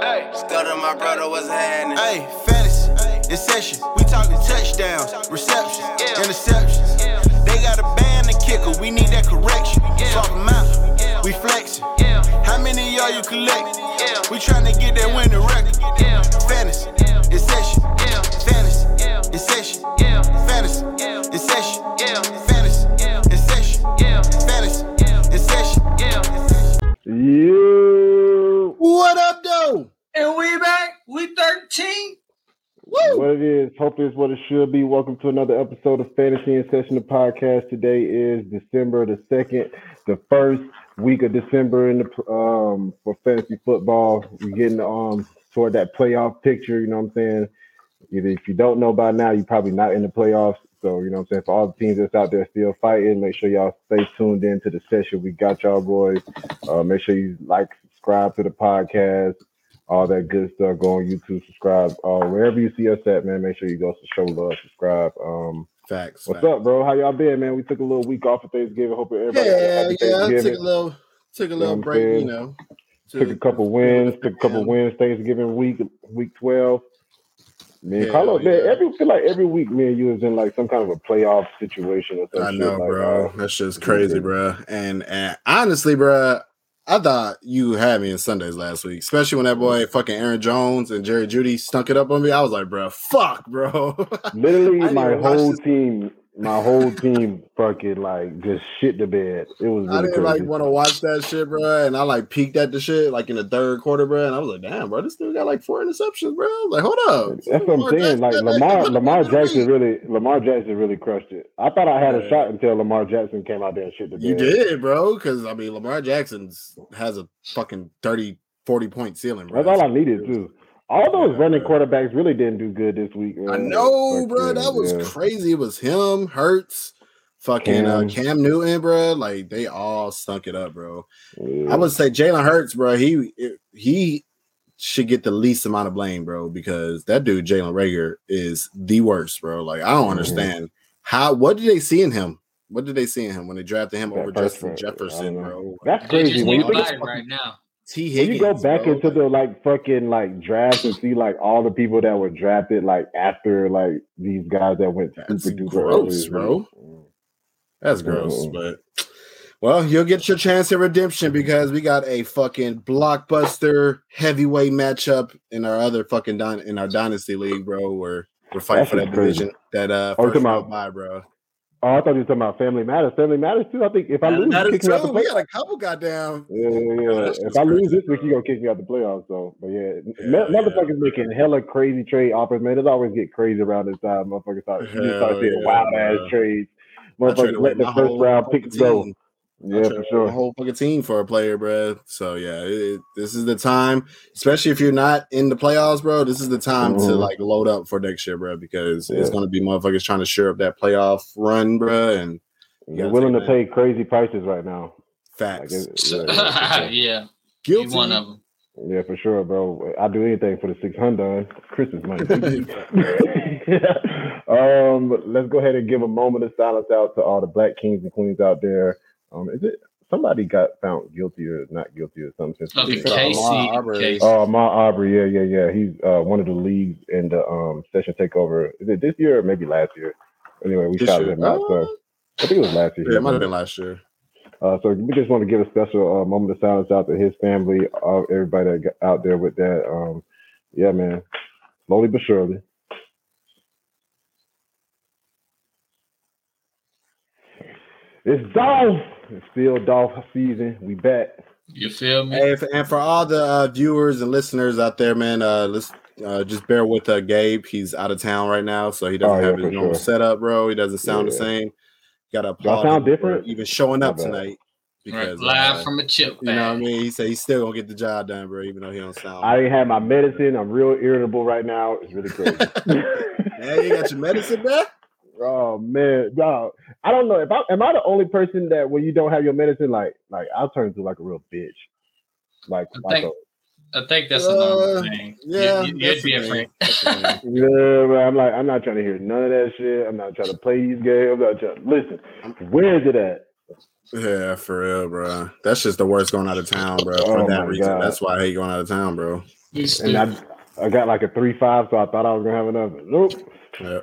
Hey, Still my brother was happening. Hey, fantasy, session. We talking touchdowns, receptions, interceptions. They got a band and kicker, we need that correction. Swap 'em out, we flexing. How many of y'all you collect? Yeah. We tryna get that winning record. Fantasy, yeah, Fantasy, yeah, Fantasy, it is, what it should be. Welcome to another episode of Fantasy in Session the podcast. Today is December the second, the first week of December in the um for fantasy football. We're getting um toward that playoff picture, you know what I'm saying? Either if you don't know by now, you're probably not in the playoffs. So, you know what I'm saying? For all the teams that's out there still fighting, make sure y'all stay tuned in to the session. We got y'all boys. Uh, make sure you like, subscribe to the podcast, all that good stuff. Go on YouTube, subscribe. Uh, wherever you see us at, man, make sure you go to show love, subscribe. Um, Facts. what's facts. up, bro? How y'all been, man? We took a little week off of Thanksgiving. Hope everybody Yeah, yeah. Took a little, took a little what I'm break. saying? You know, Took a couple wins. Took a couple Yeah. wins. Thanksgiving week, week twelve. Man, Hell Carlos, man, yeah. every feel like every week, man, you was in like some kind of a playoff situation or some I know, like, bro. uh, That's just crazy, crazy. bro. And and honestly, bro, I thought you had me in Sundays last week, especially when that boy fucking Aaron Jones and Jerry Jeudy stunk it up on me. I was like, bro, fuck, bro. Literally, my whole this- team, my whole team, fucking like just shit the bed. It was I really didn't crazy. like want to watch that shit, bro. And I like peeked at the shit like in the third quarter, bro. And I was like, damn, bro, this dude got like four interceptions, bro. I was like, hold up. That's what I'm saying. Like Lamar, Lamar Jackson really, Lamar Jackson really crushed it. I thought I had a shot until Lamar Jackson came out there and shit the bed. You did, bro. Because I mean, Lamar Jackson's has a fucking 30, 40 point ceiling, bro. That's all I needed too. All those Yeah, running bro. quarterbacks really didn't do good this week. I man. know, Fuck bro. yeah, That was yeah. crazy. It was him, Hurts, fucking Cam, Cam. uh, Cam Newton, bro. Like they all stunk it up, bro. Yeah. I would say Jalen Hurts, bro. He he should get the least amount of blame, bro, because that dude Jalen Reagor is the worst, bro. Like I don't Mhm. understand how. What did they see in him? What did they see in him when they drafted him That over Justin Jefferson, bro? That's crazy. just When you think right now. T when you go back bro. into the like fucking like drafts and see like all the people that were drafted like after like these guys that went That's super duper gross, early. bro. That's gross, Mhm. but well, you'll get your chance at redemption because we got a fucking blockbuster heavyweight matchup in our other fucking dy- in our dynasty league, bro. Where we're fighting That's for that crazy. division, that uh Oh, first round bye, bro. Oh, I thought you were talking about Family Matters. Family Matters too. I think if I lose, you kick me out the true. We playoffs. got a couple goddamn. Yeah, yeah, yeah. If I lose this week, you gonna kick me out the playoffs. So, but yeah, Yeah, me- yeah. motherfuckers making hella crazy trade offers, man. It always get crazy around this time. Motherfuckers start, you start seeing wild ass trades. Motherfuckers let the first round picks go. Team. I Yeah, for away sure. My whole fucking team for a player, bro. So yeah, it, it- this is the time, especially if you're not in the playoffs, bro. This is the time to Mhm. like load up for next year, bro, because it's gonna be motherfuckers trying to share up that playoff run, bro, and You They're willing to take pay crazy prices right now. Like, facts. it- yeah, yeah, yeah, Guilty. you one of them. yeah, for sure, bro. I do anything for the six hundred Christmas money. um, let's go ahead and give a moment of silence out to all the black kings and queens out there. Um, is it somebody got found guilty or not guilty or something? since Of the uh, Casey Aubrey. case. Oh, Ma Aubrey, yeah, yeah, yeah. He's uh, one of the leagues in the um, session takeover. Is it this year or maybe last year? Anyway, we This shouted year. him out. So I think it was last year. yeah, it might have been last year. Uh, so we just want to give a special uh, moment of silence out to his family, uh, everybody that got out there with that. Um, yeah, man, slowly but surely. It's Dolph. It's still Dolph season. We back. You feel me? Hey, and for all the uh, viewers and listeners out there, man, uh, let's uh, just bear with uh, Gabe. He's out of town right now, so he doesn't Oh, yeah, have his normal sure. setup, bro. He doesn't sound the Yeah. same. Got to Y'all applaud sound different? even showing up My bad. tonight Right, because live uh, from a chip you know what I mean. He said he's still gonna get the job done, bro, even though he don't sound. I ain't had my medicine. I'm real irritable right now. It's really crazy. Man, you got your medicine, bro. oh man, dog. I don't know if I am I the only person that when you don't have your medicine, like like I'll turn into like a real bitch. Like, I like think- a, I think that's a normal Uh, thing. Yeah, you, you, you'd be the thing. afraid. That's the thing. Yeah, but I'm like, I'm not trying to hear none of that shit. I'm not trying to play these games. I'm not trying. To, Listen, where is it at? Yeah, for real, bro. That's just the worst going out of town, bro. Oh For my that reason, God. that's why I hate going out of town, bro. And. I I got like a three five, so I thought I was gonna have another. Nope. Yeah.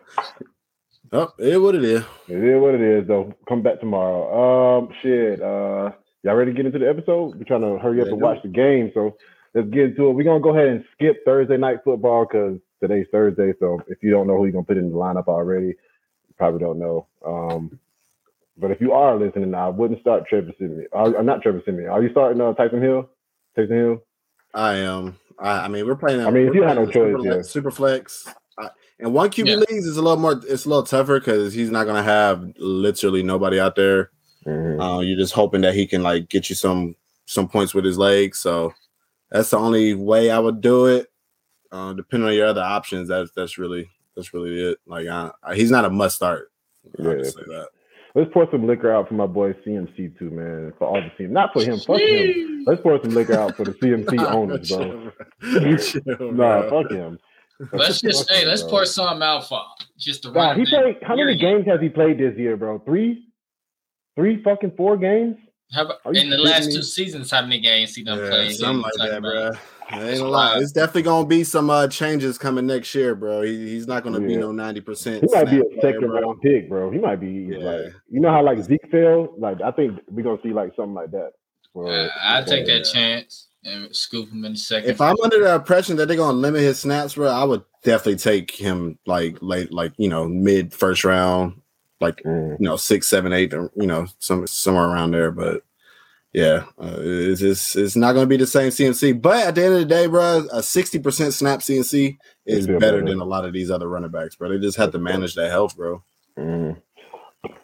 Oh, it is what it is. It is what it is, though. Come back tomorrow. Um, shit. Uh, y'all ready to get into the episode? We're trying to hurry up Yeah, and watch the game, so let's get into it. We're gonna go ahead and skip Thursday night football because today's Thursday. So if you don't know who you're gonna put in the lineup already, you probably don't know. Um, but if you are listening, I wouldn't start Trevor Siemian. I'm not Trevor Siemian. Are you starting uh, Taysom Hill? Taysom Hill. I am. I, I mean, we're playing. I mean, if you had no super, choice, yeah. super flex. I, and one QB Yeah. leagues is a little more. It's a little tougher because he's not going to have literally nobody out there. Mhm. Uh, you're just hoping that he can like get you some some points with his legs. So that's the only way I would do it. Uh, depending on your other options, that's that's really that's really it. Like uh, he's not a must start. I'll Yeah. just say that. Let's pour some liquor out for my boy CMC too, man. For all the team, not for him. Fuck him. Let's pour some liquor out for the CMC owners, bro. Chill, bro. Nah, fuck him. Let's just Fuck hey, let's bro. pour some out for just the Nah, run. he played. How many games has he played this year, bro? Three, three fucking four games. How about, in the last me? two seasons, how many games he done Yeah, played? something like that, about- bro. Ain't a lie. It's definitely gonna be some uh, changes coming next year, bro. He, he's not gonna be no ninety percent. He might be a second round pick, bro. He might be Yeah. like, you know how like Zeke fell. Like I think we're gonna see like something like that. for- Uh, I'd take that for- chance and scoop him in a second. If I'm under the impression that they're gonna limit his snaps, bro, I would definitely take him like late, like you know, mid first round, like Mm. you know, six, seven, eight, or you know, some somewhere around there. But yeah, uh, it's, it's it's not gonna be the same CMC. But at the end of the day, bro, a sixty percent snap CMC is Still better better. than a lot of these other running backs, bro. They just have to manage their health, bro. Mm.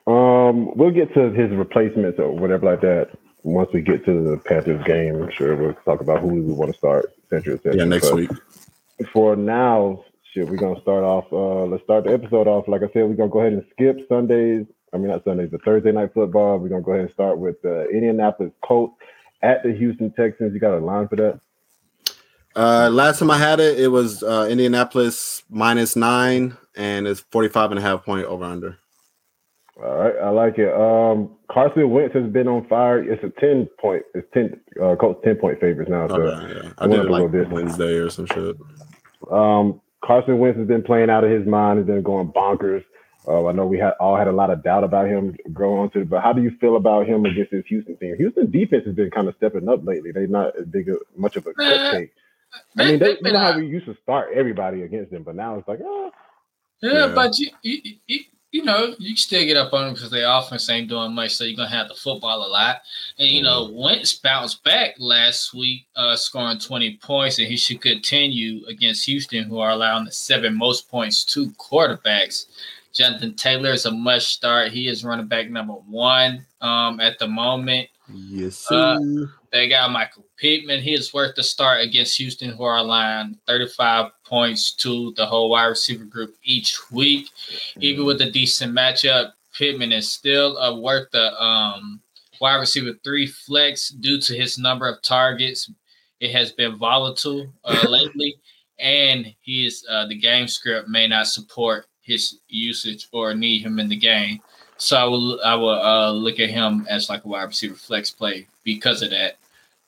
Um, we'll get to his replacements or whatever like that once we get to the Panthers game. I'm sure we'll talk about who we want to start. Central, et. Yeah, next But week. For now, shit, we're gonna start off. Uh, let's start the episode off. Like I said, we're gonna go ahead and skip Sundays. I mean, not Sundays, but Thursday night football. We're gonna go ahead and start with the Indianapolis Colts at the Houston Texans. You got a line for that? Uh, last time I had it, it was uh, Indianapolis minus nine, and it's 45 and a half point over under. All right, I like it. Um, Carson Wentz has been on fire. It's a ten point. It's ten. Uh, Colts ten point favorites now. So. Okay, yeah. I went did up it a like little bit. Wednesday or some shit. Um, Carson Wentz has been playing out of his mind. Has been going bonkers. Uh, I know we had all had a lot of doubt about him growing on to, but how do you feel about him against this Houston team? Houston defense has been kind of stepping up lately. They're not as big, a, much of a cupcake. I mean, they, they've you know how we used to start everybody against them, but now it's like, oh, Yeah, Yeah. but you, you, you, you know, you can still get up on them because their offense ain't doing much, so you're gonna have the football a lot. And you know, Wentz bounced back last week, uh, scoring 20 points, and he should continue against Houston, who are allowing the seven most points to quarterbacks. Jonathan Taylor is a must start. He is running back number one um, at the moment. Yes, sir. sir. They got Michael Pittman. He is worth the start against Houston, who are allowing 35 points to the whole wide receiver group each week. Even with a decent matchup, Pittman is still uh, worth the um, wide receiver three flex due to his number of targets. It has been volatile uh, lately, and he is uh, the game script may not support his usage or need him in the game. So I will I will uh, look at him as like a wide receiver flex play because of that.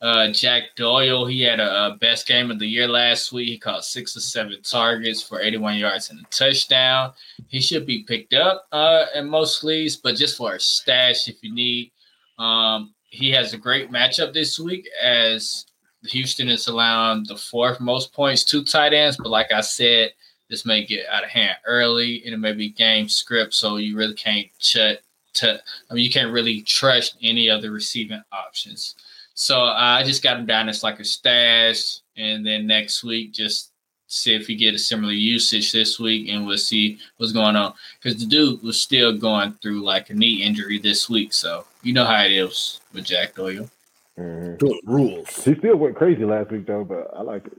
Uh, Jack Doyle, he had a, a best game of the year last week. He caught six or seven targets for 81 yards and a touchdown. He should be picked up uh, in most leagues, but just for a stash if you need. Um, he has a great matchup this week as Houston is allowing the fourth most points to tight ends. But like I said, this may get out of hand early and it may be game script, so you really can't shut. To, I mean, you can't really trust any of the receiving options. So uh, I just got him down as like a stash, and then next week just see if he get a similar usage this week, and we'll see what's going on. Because the dude was still going through like a knee injury this week, so you know how it is with Jack Doyle. mhm. Rules. he still went crazy last week though. But I like it.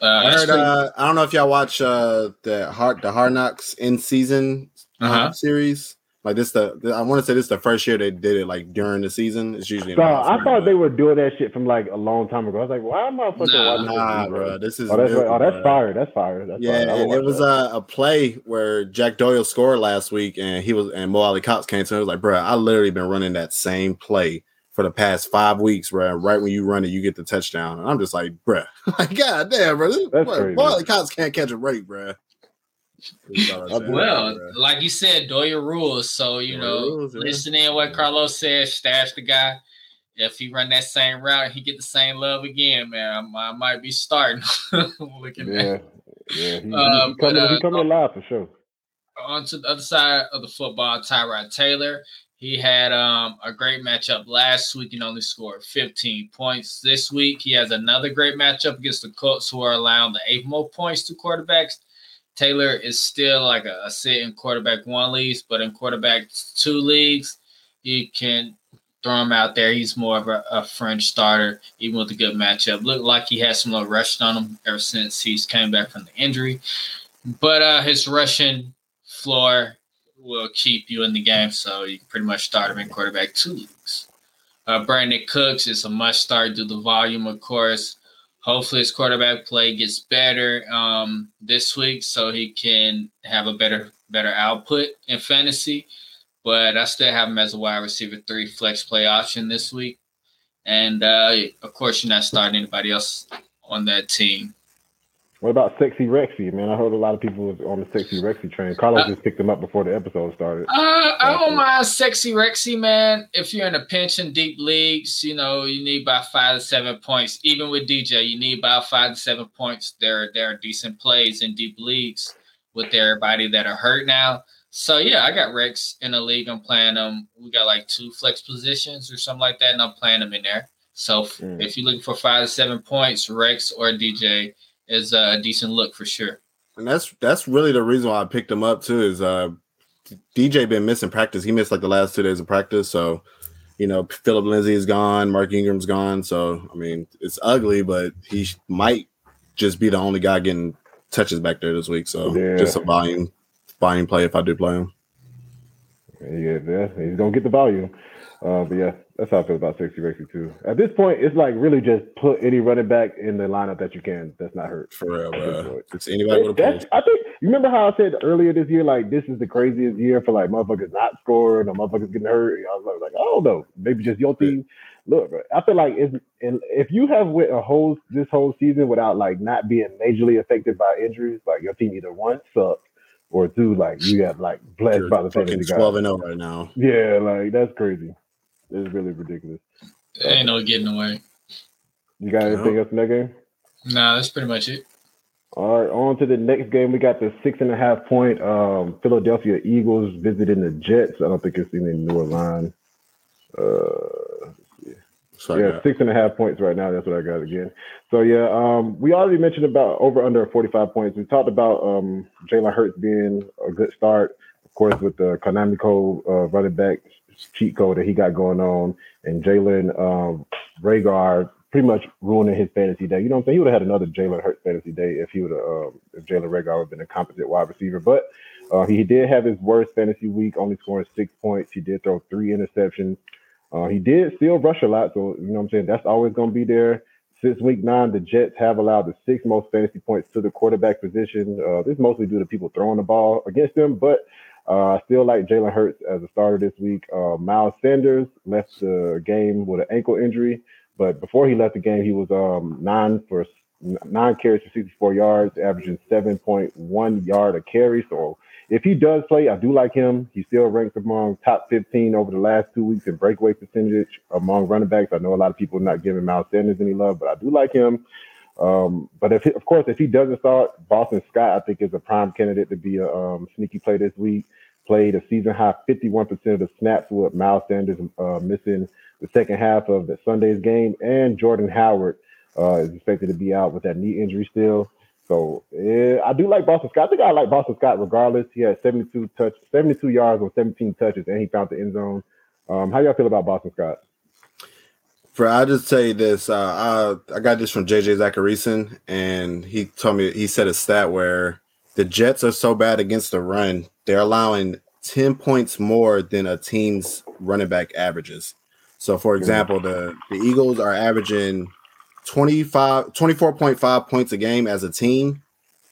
Uh, I heard. Uh, I don't know if y'all watch uh, the hard the Hard Knocks in season uh, Uh-huh. series. Like this, the, the- I want to say this is the first year they did it like during the season. It's usually So I thought but- they were doing that shit from like a long time ago. I was like, why am I fucking Nah, watching Nah, this, bro, this is Oh, that's new, oh, that's bro. fire. That's fire. That's Yeah, fire. And it was a, a play where Jack Doyle scored last week, and he was and Mo Alie-Cox came to him. and was like, "Bro, I literally been running that same play for the past five weeks, where right when you run it, you get the touchdown. And I'm just like, bruh, like, god damn, bro. This, boy, crazy. cops can't catch a break, bruh. Well, like you said, do your rules. So you Know know, your rules, yeah. listen in what Carlos said. Stash the guy. If he run that same route, he get the same love again, man. I, I might be starting. Looking at Yeah, yeah. He, he- Uh, he but, coming, uh, he coming alive for sure. on to the other side of the football, Tyrod Taylor. He had um, a great matchup last week and only scored 15 points. This week, he has another great matchup against the Colts, who are allowing the eighth most points to quarterbacks. Taylor is still like a, a sit in quarterback one leagues, but in quarterback two leagues, you can throw him out there. He's more of a, a fringe starter, even with a good matchup. Looked like he had some little rush on him ever since he's came back from the injury. But uh, his rushing floor will keep you in the game, so you can pretty much start him in quarterback two leagues. Uh, Brandin Cooks is a must start due to the volume, of course. Hopefully, his quarterback play gets better um, this week, so he can have a better better output in fantasy. But I still have him as a wide receiver three flex play option this week, and uh, of course, you're not starting anybody else on that team. What about Sexy Rexy, man? I heard a lot of people was on the Sexy Rexy train. Carlos Uh, just picked him up before the episode started. Uh, I don't mind sexy Rexy, man. If you're in a pinch in deep leagues, you know, you need about five to seven points. Even with DJ, you need about five to seven points. There, there are decent plays in deep leagues with everybody that are hurt now. So yeah, I got Rex in the league. I'm playing them. We got like two flex positions or something like that, and I'm playing them in there. So Mm. if you're looking for five to seven points, Rex or DJ is a decent look for sure. and that's that's really the reason why I picked him up too. Is uh, DJ been missing practice? He missed like the last two days of practice, so you know Phillip Lindsay is gone, Mark Ingram's gone. So I mean, it's ugly, but he might just be the only guy getting touches back there this week. So Yeah. just a volume volume play if I do play him. Yeah, yeah, he's gonna get the volume. Uh, but yeah, that's how I feel about Sexy Rexy too. At this point, it's like really just put any running back in the lineup that you can. That's not hurt. For real, bro. It's anybody with a That's. I think you remember how I said earlier this year, like this is the craziest year for like motherfuckers not scoring or motherfuckers getting hurt. I was like, I don't know, maybe just your team. Look, bro, I feel like it's, and if you have went a whole this whole season without like not being majorly affected by injuries, like your team either one sucks or two, like you got like blessed You're by the fucking twelve and zero right now. Yeah, like that's crazy. It's really ridiculous. Ain't no getting away. You got anything else in that game? Nah, that's pretty much it. All right, on to the next game. We got the six and a half point um, Philadelphia Eagles visiting the Jets. I don't think it's in the newer line. Uh, So yeah, six and a half points right now. That's what I got again. So yeah, um, we already mentioned about over under 45 points. We talked about um, Jalen Hurts being a good start, of course, with the Konami code uh, running back cheat code that he got going on, and Jalen um, Reagor pretty much ruining his fantasy day. You know what I'm saying? He would have had another Jalen Hurts fantasy day if he would have um, if Jalen Reagor would have been a competent wide receiver, but. Uh, he did have his worst fantasy week, only scoring six points. He did throw three interceptions. Uh, he did still rush a lot, so you know what I'm saying. That's always going to be there. Since week nine, the Jets have allowed the sixth most fantasy points to the quarterback position. Uh, this is mostly due to people throwing the ball against them, but uh, I still like Jalen Hurts as a starter this week. Uh, Miles Sanders left the game with an ankle injury, but before he left the game, he was um, nine for nine carries for 64 yards, averaging 7.1 yard a carry. So if he does play, I do like him. He still ranks among top 15 over the last two weeks in breakaway percentage among running backs. I know a lot of people are not giving Miles Sanders any love, but I do like him. Um, but if, of course, if he doesn't start, Boston Scott, I think is a prime candidate to be a um, sneaky play this week. Played a season high 51% of the snaps with Miles Sanders uh, missing the second half of the Sunday's game, and Jordan Howard uh, is expected to be out with that knee injury still. So yeah, I do like Boston Scott. I think I like Boston Scott regardless. He had 72 touch, 72 yards on 17 touches, and he found the end zone. Um, how y'all feel about Boston Scott? For I just say this, uh, I I got this from JJ Zachariason, and he told me he said a stat where the Jets are so bad against the run, they're allowing ten points more than a team's running back averages. So, for example, the the Eagles are averaging 25, 24.5 points a game as a team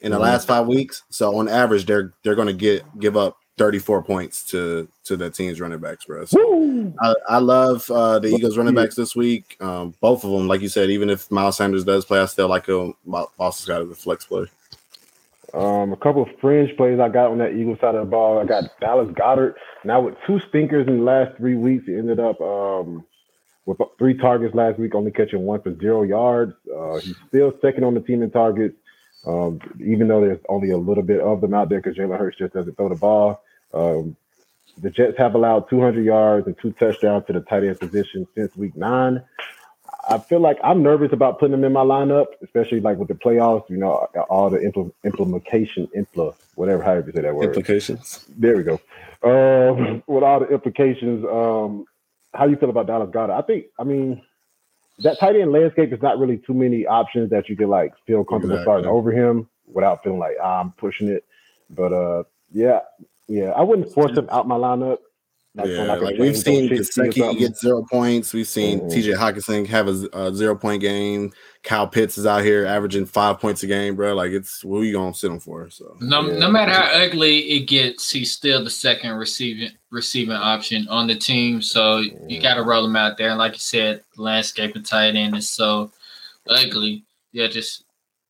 in the Mhm. last five weeks. So, on average, they're they're going to get give up 34 points to to the team's running backs, bro. So I, I, love uh, the Eagles running backs this week. Um, both of them, like you said, even if Miles Sanders does play, I still like him. Boston Scott as a flex play. Um, a couple of fringe plays I got on that Eagles side of the ball. I got Dallas Goedert. Now with two stinkers in the last three weeks, he ended up um, with three targets last week, only catching one for zero yards. Uh, he's still second on the team in targets, um, even though there's only a little bit of them out there because Jalen Hurts just doesn't throw the ball. Um, the Jets have allowed 200 yards and two touchdowns to the tight end position since week nine. I feel like I'm nervous about putting them in my lineup, especially like with the playoffs. You know, all the impl- implementation, impl, whatever, however you say that word. Implications. There we go. Um, with all the implications, um, how you feel about Dallas Goedert? I think, I mean, that tight end landscape is not really too many options that you can like feel comfortable exactly. starting over him without feeling like ah, I'm pushing it. But uh, yeah, yeah, I wouldn't force him out my lineup. That's yeah, like, like we've seen Gesicki get zero points. We've seen mm-hmm. TJ Hockenson have a, a, zero point game. Kyle Pitts is out here averaging five points a game, bro. Like it's what are you gonna sit him for? So no, yeah. no matter how ugly it gets, he's still the second receiving receiving option on the team. So mm-hmm. you got to roll him out there. And like you said, landscape and tight end is so ugly. Yeah, just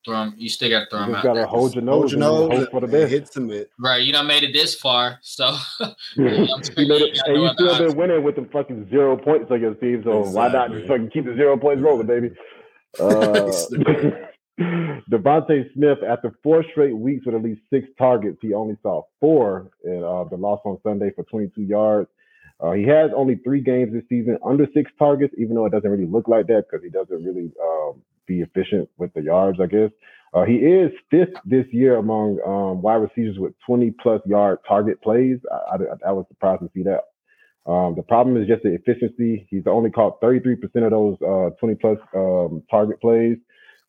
throw him. You still got to throw you him out. Got to hold your nose. Hold your nose. Hope for the best. Hit submit. Right. You don't made it this far, so you, it, you, you still been winning with the fucking zero points on your team. So exactly. why not just fucking keep the zero points rolling, baby? Uh, DeVonta Smith, after four straight weeks with at least six targets, he only saw four in uh, the loss on Sunday for 22 yards. Uh, he has only three games this season under six targets, even though it doesn't really look like that because he doesn't really um, be efficient with the yards, I guess. Uh, he is fifth this year among um, wide receivers with 20 plus yard target plays. I, I, I was surprised to see that. Um, the problem is just the efficiency. He's only caught 33% of those uh, 20 plus um, target plays.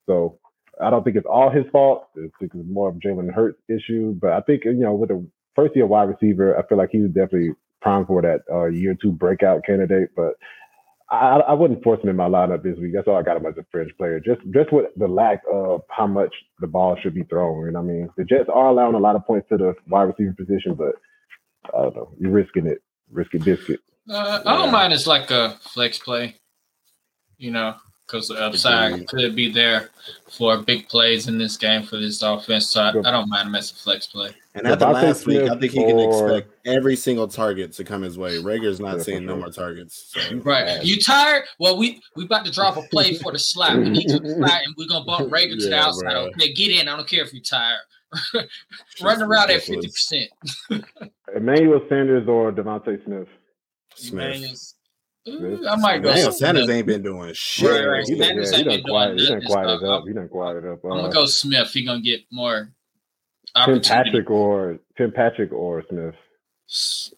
So I don't think it's all his fault. It's, it's more of Jalen Hurts issue. But I think, you know, with a first year wide receiver, I feel like he's definitely prime for that uh, year two breakout candidate. But I, I wouldn't force him in my lineup this week. That's all I got him as a fringe player. Just just with the lack of how much the ball should be thrown. You know I mean? The Jets are allowing a lot of points to the wide receiver position, but I don't know. You're risking it. Risky biscuit. Uh, I don't mind it's like a flex play. You know, because the upside could be there for big plays in this game for this offense. So I, I don't mind him as a flex play. And after last week, I think he can expect every single target to come his way. Reagor's not seeing no more targets. So. Right. You tired? Well, we we about to drop a play for the slap. We need to slide, and we're gonna bump Reagor to yeah, the outside. Bro. Okay, get in. I don't care if you're tired. Running around at fifty percent. Emmanuel Sanders or DeVonta Smith. Smith. Ooh, I might go. Damn, Sanders ain't been doing shit. Right, right. He Sanders ain't been quiet, doing He done quieted up. He done quieted up. Uh, I'm gonna go Smith. He gonna get more. Tim Patrick or Tim Patrick or Smith.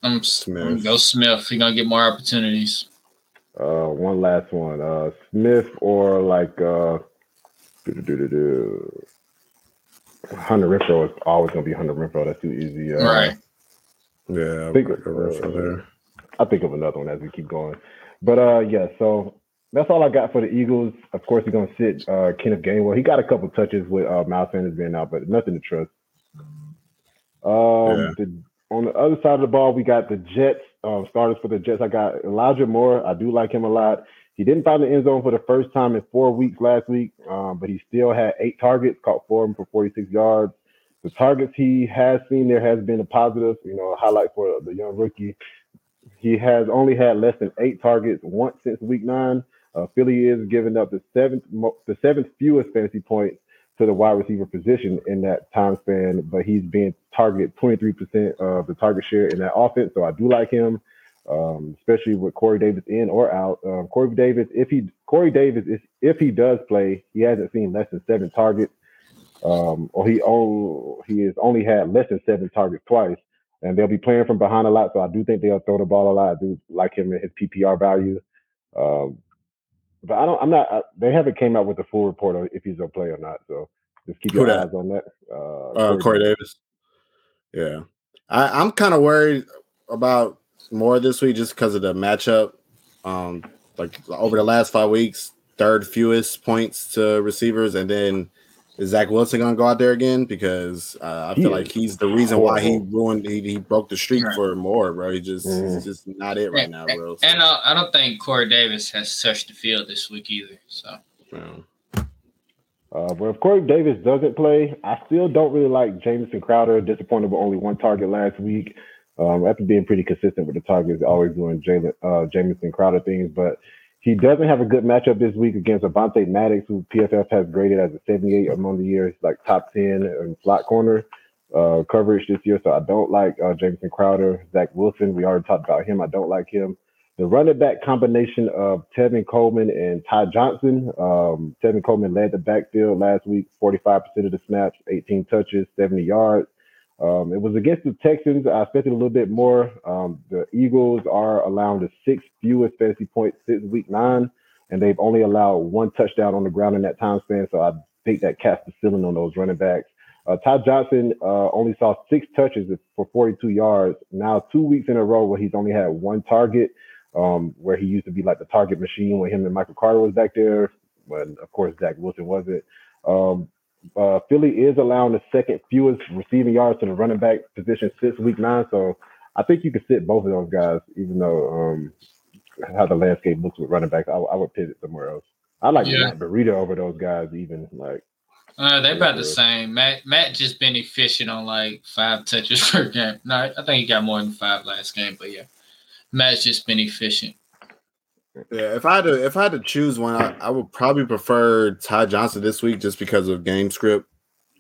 I'm Smith. I'm go Smith. He gonna get more opportunities. Uh, one last one. Uh, Smith or like uh, Hunter Renfrow is always gonna be Hunter Renfrow. That's too easy. Uh, right. Yeah, I think, of, uh, there. I'll think of another one as we keep going. But uh, yeah, so that's all I got for the Eagles. Of course, he's gonna sit uh, Kenneth Gainwell. He got a couple touches with uh, Miles Sanders being out, but nothing to trust. Um, yeah. the, on the other side of the ball, we got the Jets um, starters for the Jets. I got Elijah Moore. I do like him a lot. He didn't find the end zone for the first time in four weeks last week, um, but he still had eight targets, caught four of them for 46 yards. The targets he has seen there has been a positive, you know, a highlight for the young rookie. He has only had less than eight targets once since week nine. Uh, Philly is giving up the seventh the seventh fewest fantasy points to the wide receiver position in that time span, but he's being targeted 23% of the target share in that offense. So I do like him, um, especially with Corey Davis in or out. Um, Corey Davis, if he Corey Davis, is, if he does play, he hasn't seen less than seven targets, um, or he only he has only had less than seven targets twice and they'll be playing from behind a lot. So I do think they'll throw the ball a lot. I do like him and his PPR value. Um, but I don't. I'm not. I, they haven't came out with the full report on if he's gonna play or not. So just keep your eyes on that. Uh, uh Corey Davis. Yeah, I, I'm kind of worried about Moore this week just because of the matchup. Um, like over the last five weeks, third fewest points to receivers, and then is Zach Wilson gonna go out there again? Because uh, I He feel is like he's the reason why he ruined. He, he broke the streak Right. for Moore, bro. He just Mhm. he's just not it right now, bro. So, And uh, I don't think Corey Davis has touched the field this week either. So you. Uh, but if Corey Davis doesn't play, I still don't really like Jamison Crowder. Disappointed with only one target last week. Um, after being pretty consistent with the targets, always doing Jalen, uh, Jamison Crowder things, but he doesn't have a good matchup this week against Avonte Maddox, who PFF has graded as a 78 among the years, like top 10 in slot corner uh, coverage this year. So I don't like uh, Jamison Crowder, Zach Wilson. We already talked about him. I don't like him. The running back combination of Tevin Coleman and Ty Johnson. Um, Tevin Coleman led the backfield last week, 45% of the snaps, 18 touches, 70 yards. Um, it was against the Texans. I expected a little bit more. Um, the Eagles are allowing the sixth fewest fantasy points since week nine, and they've only allowed one touchdown on the ground in that time span. So I think that casts the ceiling on those running backs. Uh, Ty Johnson uh, only saw six touches for 42 yards. Now, two weeks in a row where he's only had one target, um, where he used to be like the target machine when him and Michael Carter was back there. When, of course, Zach Wilson wasn't. Um, uh, Philly is allowing the second fewest receiving yards to the running back position since week nine. So I think you could sit both of those guys, even though um, how the landscape looks with running backs. I, I would pivot somewhere else. I like Yeah. Matt Burrito over those guys, even like uh, they about the same. Matt Matt just been efficient on like five touches per game. No, I think he got more than five last game, but yeah, Matt's just been efficient. Yeah, if I had to if I had to choose one, I, I would probably prefer Ty Johnson this week just because of game script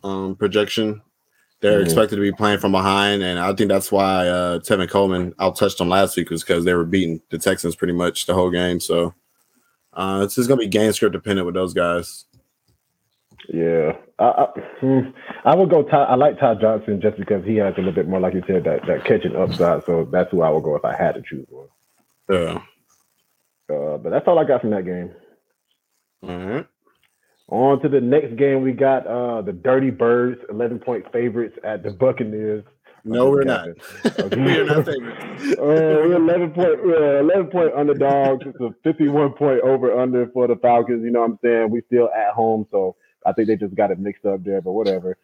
um, projection. They're Mhm. expected to be playing from behind, and I think that's why uh, Tevin Coleman out touched them last week was because they were beating the Texans pretty much the whole game. So uh, it's just gonna be game script dependent with those guys. Yeah, I, I, hmm, I would go. Ty, I like Ty Johnson just because he has a little bit more, like you said, that that catching upside. So that's who I would go if I had to choose one. Yeah. Uh, but that's all I got from that game. All right. On to the next game, we got uh, the Dirty Birds, eleven point favorites at the Buccaneers. No, we're not. Okay. we are not favorites. Uh, we're 11 point, we're 11 point underdogs. It's a 51 point over under for the Falcons. You know what I'm saying? We still at home, so I think they just got it mixed up there, but whatever.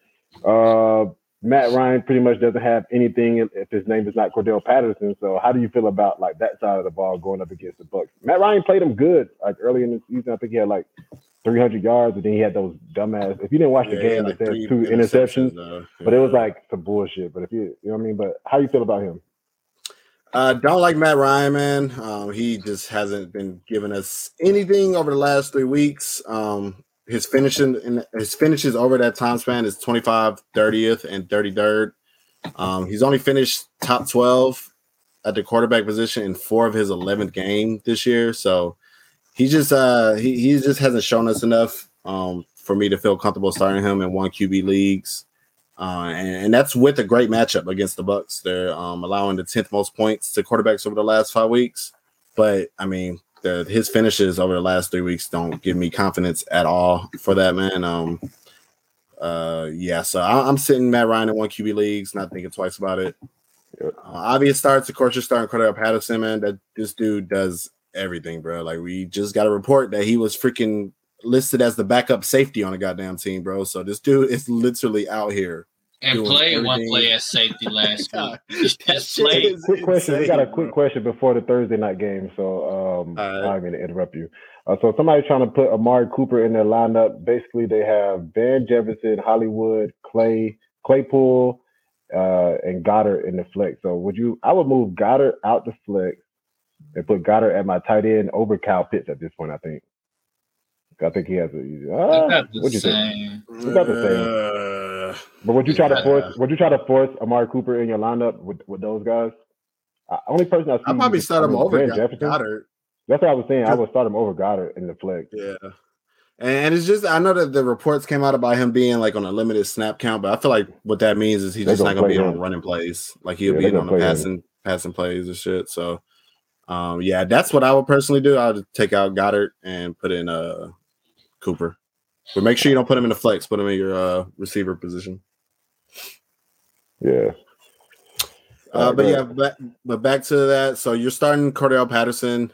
Uh, Matt Ryan pretty much doesn't have anything if his name is not Cordarrelle Patterson. So how do you feel about like that side of the ball going up against the Bucs? Matt Ryan played him good like early in the season. I think he had like 300 yards, and then he had those dumbass. If you didn't watch the Yeah, he game, had, it two interceptions, though. but it was like some bullshit. But if you, you know what I mean. But how you feel about him? Uh, don't like Matt Ryan, man. Um, he just hasn't been giving us anything over the last three weeks. Um, his finishing in his finishes over that time span is 25, 30th, and 33rd. Um, he's only finished top 12 at the quarterback position in four of his 11th game this year. So he just uh he, he just hasn't shown us enough um for me to feel comfortable starting him in one QB leagues. Uh, and, and that's with a great matchup against the Bucs. They're um, allowing the tenth most points to quarterbacks over the last five weeks. But I mean, the, his finishes over the last three weeks don't give me confidence at all for that man. Um, uh, yeah, so I, I'm sitting Matt Ryan in one QB leagues, not thinking twice about it. Uh, obvious starts, of course, you're starting Cordarrelle Patterson, man. That this dude does everything, bro. Like we just got a report that he was freaking listed as the backup safety on a goddamn team, bro. So this dude is literally out here. And Doing played one play at safety last God, week. that Just shit played. is quick question. we got a quick bro. question before the Thursday night game, so um, All right. I'm going to interrupt you. Uh, so somebody's trying to put Amari Cooper in their lineup. Basically, they have Van Jefferson, Hollywood, Clay, Claypool, uh, and Goedert in the flex. So would you? I would move Goedert out the flex and put Goedert at my tight end over Kyle Pitts at this point. I think. I think he has a. They're Uh, what'd you think? same. It's about the Uh, But would you try to force? Would you try to force Amari Cooper in your lineup with, with those guys? Uh, only person I see. I'll probably is- start him over Van Jefferson. Goedert. That's what I was saying. I would start him over Goedert in the flex. Yeah. And it's just I know that the reports came out about him being like on a limited snap count, but I feel like what that means is he's They just not gonna gonna be play on running plays. Like he'll Yeah, be on the play him. passing passing plays and shit. So um yeah, that's what I would personally do. I would take out Goedert and put in uh Cooper. But make sure you don't put him in the flex, put him in your uh receiver position. Yeah. Uh, Uh, but yeah, but, but back to that. So you're starting Cordarrelle Patterson,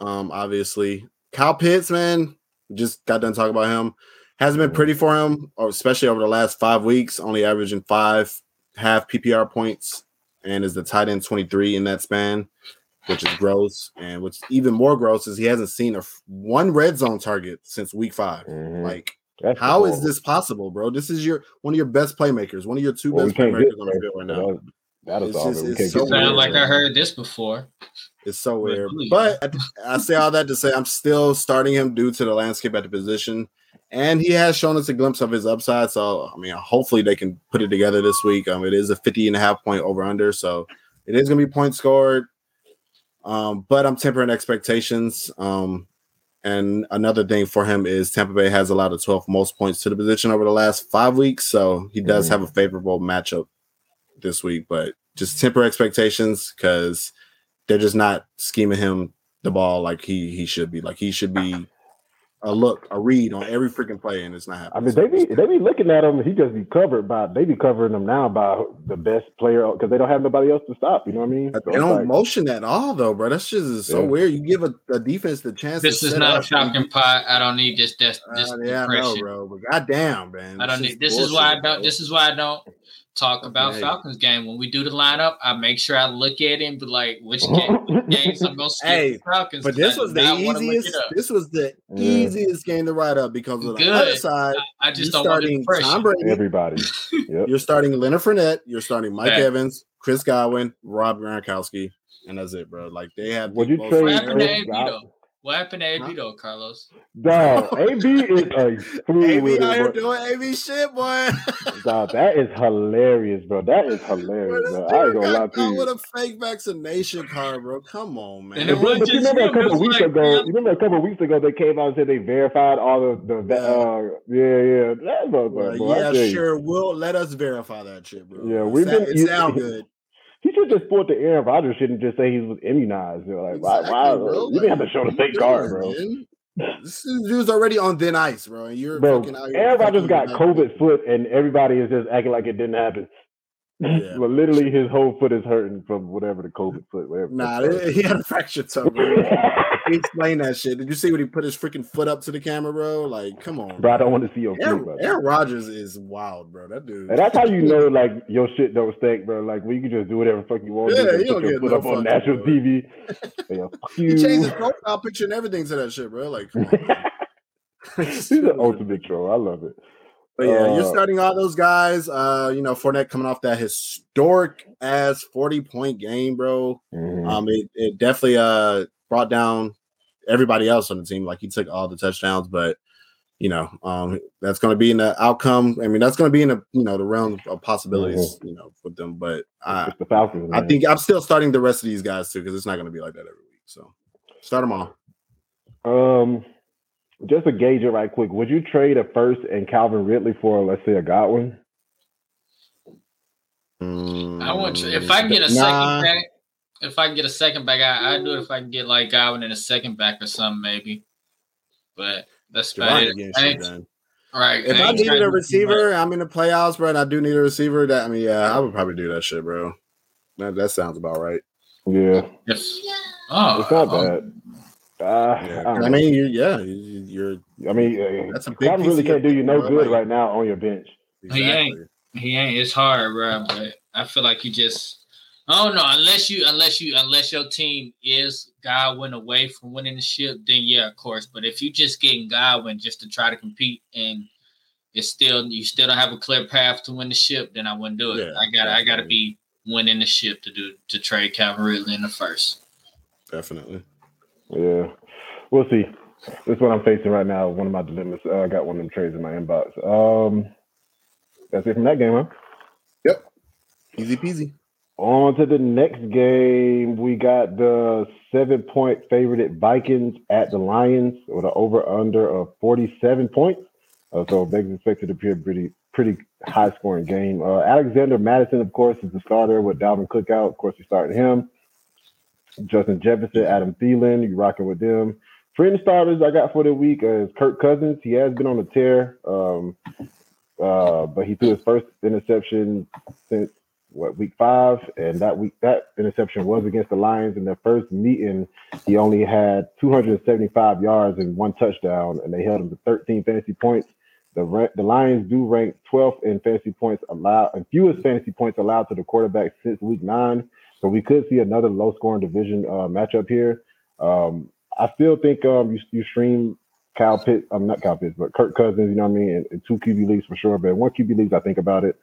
um, obviously. Kyle Pitts, man, just got done talking about him. Hasn't been pretty for him, especially over the last five weeks, only averaging five half PPR points and is the tight end 23 in that span, which is gross. And what's even more gross is he hasn't seen a f- one red zone target since week 5 Mhm. Like, That's how is horrible. this possible, bro? This is your one of your best playmakers, one of your two Well, best playmakers get on the field right now. That- That'll It's solve just- it. We it's so Sound like I heard this before. It's so weird. Julio. But I say all that to say I'm still starting him due to the landscape at the position. And he has shown us a glimpse of his upside. So, I mean, hopefully they can put it together this week. Um, it is a 50 and a half point over under. So it is going to be points scored. Um, but I'm tempering expectations. Um, and another thing for him is Tampa Bay has allowed the 12th most points to the position over the last five weeks. So he does Mhm. have a favorable matchup this week. But just temper expectations because they're just not scheming him the ball like he he should be. Like he should be a look, a read on every freaking play, and it's not happening. I mean, they be they be looking at him. He just be covered by. They be covering him now by the best player because they don't have nobody else to stop. You know what I mean? So they it's don't like- motion at all, though, bro. That's just so Yeah. weird. You give a, a defense the chance. This to is set not a up. Falcon pot. I don't need this. This, this Uh, yeah, I know, bro. But goddamn, man, I don't It's need. just This is why I don't. bro. This is why I don't talk about Okay. Falcons game when we do the lineup. I make sure I look at it and be like, which game, which games I'm gonna skip Hey, the Falcons. But 'cause this was do the not wanna look it easiest. This was the Yeah. easiest game to write up because on the Good. other side, I you're just don't starting depression. Tom Brady. everybody. Yep. You're starting Leonard Fournette. You're starting Mike Fact. Evans, Chris Godwin, Rob Gronkowski, and that's it, bro. Like they have. Would the you most- trade What happened to Chris AB God- though? What happened to AB Huh? though, Carlos? Dog, AB is a fool AB with out here doing AB shit, boy. Dog, that is hilarious, bro. That is hilarious, this bro. I ain't dude gonna lie to you. with a fake vaccination card, bro. Come on, man. And it But, wasn't you remember a couple was weeks like ago? three You remember a couple weeks ago they came out and said they verified all of the Yeah. uh yeah yeah that Well, motherfucker. bro, I yeah, tell you. sure. We'll let us verify that shit, bro. Yeah, we've sound- been- It you- sound good. He should just sport the Aaron Rodgers shit and just say he was immunized. You know, like why, why bro. you didn't have to show the fake card, bro. man? This dude's already on thin ice, bro. And you're Bro, fucking out here Aaron Rodgers got COVID foot, and everybody is just acting like it didn't happen. Yeah. but literally, his whole foot is hurting from whatever the COVID foot. Whatever. Nah, fuck. he had a fractured toe, bro. He explained that shit. Did you see when he put his freaking foot up to the camera, bro? Like, come on. bro, I don't want to see your foot, Aaron, bro. Aaron Rodgers is wild, bro. That dude. And that's how you know, like your shit don't stink, bro. Like when you can just do whatever fuck you want. Yeah, do, you don't put your get foot no up on national bro. TV. Yeah, fuck he you. changed his profile picture and everything to that shit, bro. Like, come on. He's an ultimate troll. I love it. But yeah, you're Uh, starting all those guys. Uh, you know, Fournette coming off that historic ass 40 point game, bro. Mhm. Um, it, it definitely uh brought down everybody else on the team. Like he took all the touchdowns, but you know, um, that's going to be in the outcome. I mean, that's going to be in the you know the realm of possibilities, you know, with them. But I, the Falcons. I think I'm still starting the rest of these guys too because it's not going to be like that every week. So start them all. Um, just to gauge it right quick, would you trade a first and Calvin Ridley for, let's say, a Godwin? I want to, if I can get a Mm, Nah. second back, if I can get a second back, I I do it if I can get like Godwin and a second back or something maybe. But that's about Javon it. getting I shit ain't- right. If I ain't needed a do too much. receiver, I'm in the playoffs, bro, and I do need a receiver. That I mean, yeah, I would probably do that shit, bro. That, that sounds about right. Yeah, If, oh, it's not oh, bad. Uh, Yeah, I, I mean, you, yeah, you- you're I mean, uh, That's a big Calvin really can't do you no good right now on your bench. He ain't. He ain't. It's hard, bro. But I feel like you just. I don't know. Unless you, unless you, unless your team is Godwin away from winning the ship, then yeah, of course. But if you just getting Godwin just to try to compete and it's still you still don't have a clear path to win the ship, then I wouldn't do it. Yeah, I got to I got to be winning the ship to do to trade Calvin Ridley in the first. Definitely. Yeah, we'll see. This is what I'm facing right now. One of my dilemmas. Uh, I got one of them trades in my inbox. Um, that's it from that game, huh? Yep. Easy peasy. On to the next game. We got the seven point favorited Vikings at the Lions with an over under of 47 points. Uh, so Vegas expected to be a pretty pretty high scoring game. Uh, Alexander Mattison, of course, is the starter with Dalvin Cook out. Of course, we started him. Justin Jefferson, Adam Thielen, you rocking with them. Friend starters I got for the week is Kirk Cousins. He has been on a tear, um, uh, but he threw his first interception since what week five, and that week that interception was against the Lions. In their first meeting, he only had 275 yards and one touchdown, and they held him to 13 fantasy points. The the Lions do rank 12th in fantasy points allowed and fewest fantasy points allowed to the quarterback since week nine. So we could see another low scoring division uh, matchup here. Um, I still think um, you, you stream Kyle Pitts, I'm not Kyle Pitts, but Kirk Cousins, you know what I mean, in, in two QB leagues for sure. But one QB leagues, I think about it.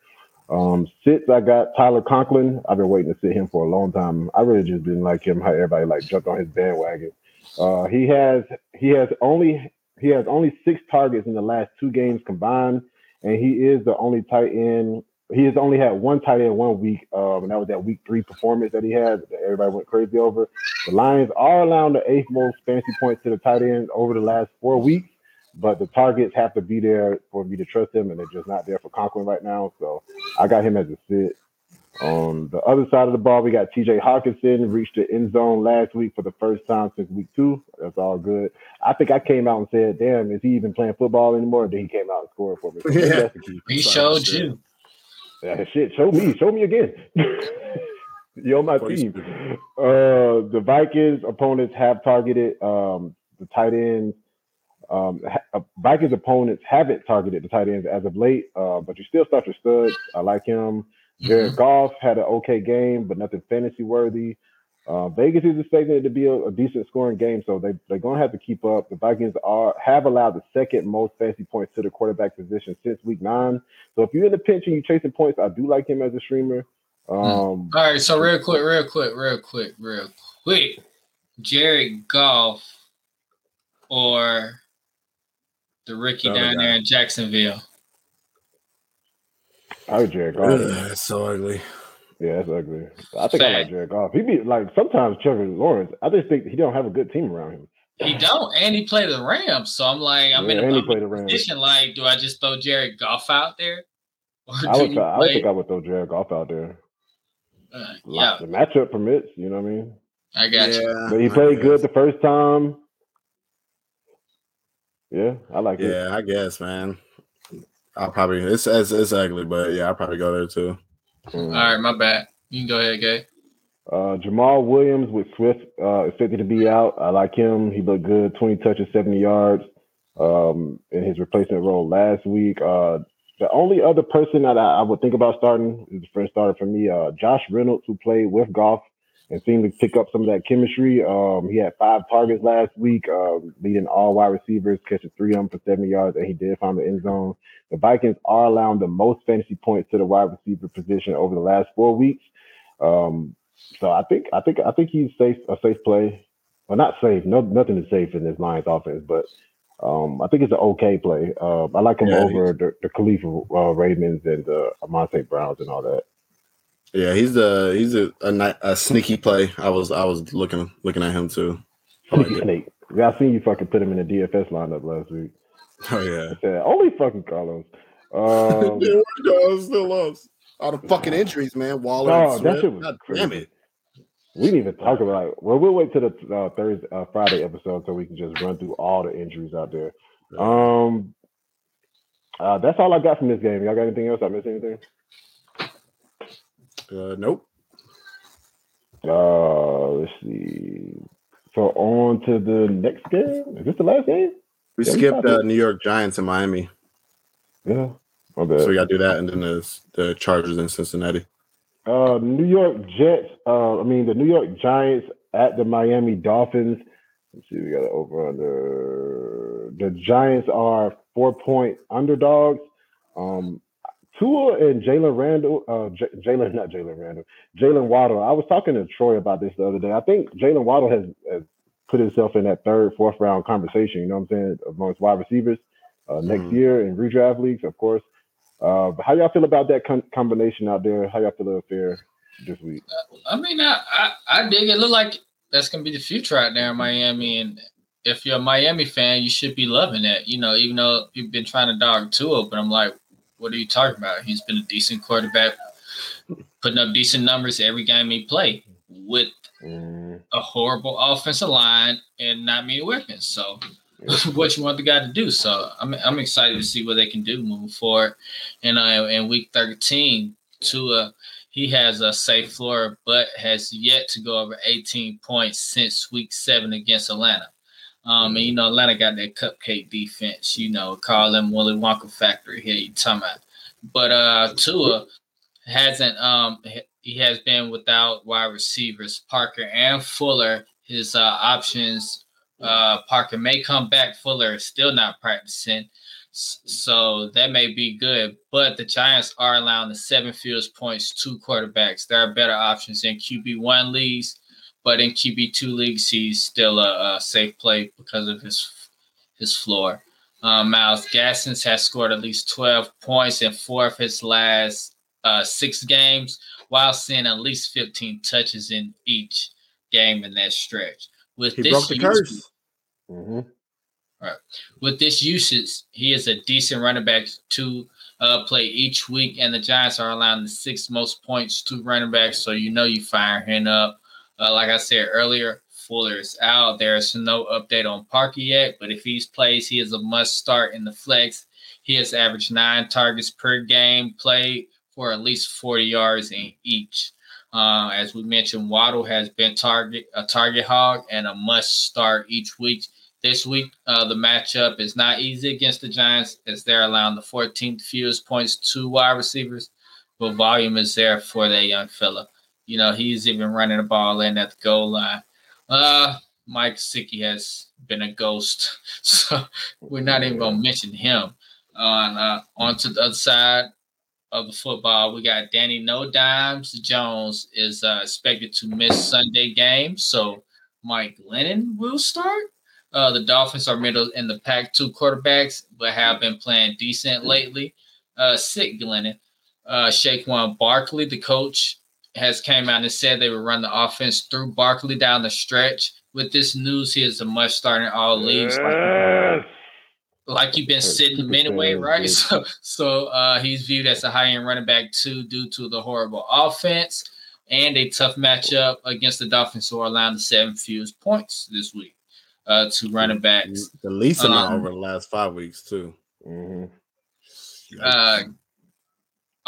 Um, sits, I got Tyler Conklin. I've been waiting to sit him for a long time. I really just didn't like him. How everybody like jumped on his bandwagon. Uh, he has he has only he has only six targets in the last two games combined, and he is the only tight end. He has only had one tight end one week, um, and that was that week three performance that he had that everybody went crazy over. The Lions are allowing the eighth most fantasy points to the tight end over the last four weeks, but the targets have to be there for me to trust him, and they're just not there for Conklin right now. So I got him as a sit. On the other side of the ball, we got TJ Hockenson reached the end zone last week for the first time since week two. That's all good. I think I came out and said, "Damn, is he even playing football anymore?" And then he came out and scored for me. So Yeah. that's the key. He showed you. Yeah, shit, show me, show me again. You're my team. Uh, the Vikings opponents have targeted um, the tight ends. Um, ha- uh, Vikings opponents haven't targeted the tight ends as of late, uh, but you still start your studs. I like him. Jared Goff had an okay game, but nothing fantasy worthy. Uh, Vegas is expecting it to be a, a decent scoring game, so they they're going to have to keep up. The Vikings are have allowed the second most fantasy points to the quarterback position since week nine. So if you're in the pinch and you're chasing points, I do like him as a streamer. Um, All right, so real quick, real quick, real quick, real quick. Jared Goff or the rookie The other down guy. there in Jacksonville. I like Jared Goff. Ugh, that's so ugly. Yeah, that's ugly. I think I like Fact. Jared Goff. He be like sometimes Trevor Lawrence. I just think he don't have a good team around him. He don't, and he played the Rams. So I'm like, I'm Yeah, in and he a played the Rams. position. Like, do I just throw Jared Goff out there, or I would. you I would think I would throw Jared Goff out there. Uh, Yeah. yeah, The matchup permits. You know what I mean? I got you. But he played good the first time. Yeah, I like it. Yeah, I guess, man. I'll probably it's it's, it's ugly, but yeah, I'll probably go there too. Mm. All right, my bad. You can go ahead, Gay. Uh, Jamaal Williams with Swift uh, expected to be out. I like him. He looked good, 20 touches, 70 yards um, in his replacement role last week. Uh, the only other person that I, I would think about starting is the first starter for me, uh, Josh Reynolds, who played with Goff and seemed to pick up some of that chemistry. Um, he had five targets last week, um, leading all wide receivers, catching three of them for 70 yards, and he did find the end zone. The Vikings are allowing the most fantasy points to the wide receiver position over the last four weeks. Um, so I think I think I think he's safe a safe play. Well, not safe. No, nothing is safe in this Lions offense, but um, I think it's an okay play. Uh, I like him Yeah, over the, the Khalifa uh, Ravens and the Amante Browns and all that. Yeah, he's a he's a, a a sneaky play. I was I was looking looking at him too. I like Sneaky snake. Yeah, I seen you fucking put him in the DFS lineup last week. Oh yeah. I said only fucking Carlos. Um, yeah, no, still lost. all the fucking injuries, man. Waller, No, and that shit was God damn crazy. it. we didn't even talk about it. Well, we'll wait till the uh, Thursday, uh, Friday episode so we can just run through all the injuries out there. Um, uh, that's all I got from this game. Y'all got anything else? I missed anything? Uh, nope. Uh, let's see. So on to the next game. Is this the last game? We Yeah, skipped got uh. New York Giants in Miami, Yeah, my bad. so we got to do that, and then there's the Chargers in Cincinnati. Uh, New York Jets. Uh, I mean the New York Giants at the Miami Dolphins. Let's see, we got it over under. The Giants are four point underdogs. Um, Tua and Jalen Randall. Uh, J- Jalen, not Jalen Randall. Jalen Waddle. I was talking to Troy about this the other day. I think Jalen Waddle has, has put himself in that third, fourth round conversation. You know what I'm saying amongst wide receivers uh, next Mhm. year in redraft leagues, of course. Uh, how y'all feel about that con- combination out there? How y'all feel about there this week? I mean, I, I I dig it. Look like that's gonna be the future out there in Miami, and if you're a Miami fan, you should be loving it. You know, even though you've been trying to dog Tua, but I'm like, what are you talking about? He's been a decent quarterback, putting up decent numbers every game he played with Mm, a horrible offensive line and not many weapons. So, what you want the guy to do? So, I'm I'm excited to see what they can do moving forward. And uh, in week 13, Tua he has a safe floor, but has yet to go over 18 points since week seven against Atlanta. Um, and you know, Atlanta got that cupcake defense, you know, call them Willy Wonka factory here, you talking about. But uh Tua hasn't um he has been without wide receivers, Parker and Fuller. His uh options, uh Parker may come back, Fuller is still not practicing. So that may be good, but the Giants are allowing the seven fields points to quarterbacks. There are better options in QB one leagues, but in QB two leagues, he's still a, a safe play because of his his floor. Um, Myles Gaskins has scored at least 12 points in four of his last uh, six games, while seeing at least 15 touches in each game in that stretch. With He this broke the usage- curse. hmm with this usage, he is a decent running back to uh, play each week, and the Giants are allowing the sixth most points to running backs, so you know you fire him up. Uh, like I said earlier, Fuller is out. There's no update on Parker yet, but if he plays, he is a must start in the flex. He has averaged nine targets per game played for at least 40 yards in each. Uh, as we mentioned, Waddle has been target a target hog and a must start each week. This week, uh, the matchup is not easy against the Giants as they're allowing the 14th fewest points to wide receivers, but volume is there for that young fella. You know, he's even running the ball in at the goal line. Uh, Mike Sickie has been a ghost, so we're not even to mention him. On uh, on to the other side of the football, we got Danny No Dimes Jones is uh, expected to miss Sunday game, so Mike Glennon will start. Uh, the Dolphins are middle in the pack two quarterbacks, but have been playing decent lately. Uh, sick Glennon. Uh, Saquon Barkley, the coach, has came out and said they would run the offense through Barkley down the stretch. With this news, he is a must start in all leagues. Like, Yes. like you've been sitting Super anyway, fans, right? So, so uh, he's viewed as a high end running back too, due to the horrible offense and a tough matchup against the Dolphins, who are allowing the seven fewest points this week uh, to running backs. The least amount Um, over the last five weeks too. hmm Uh,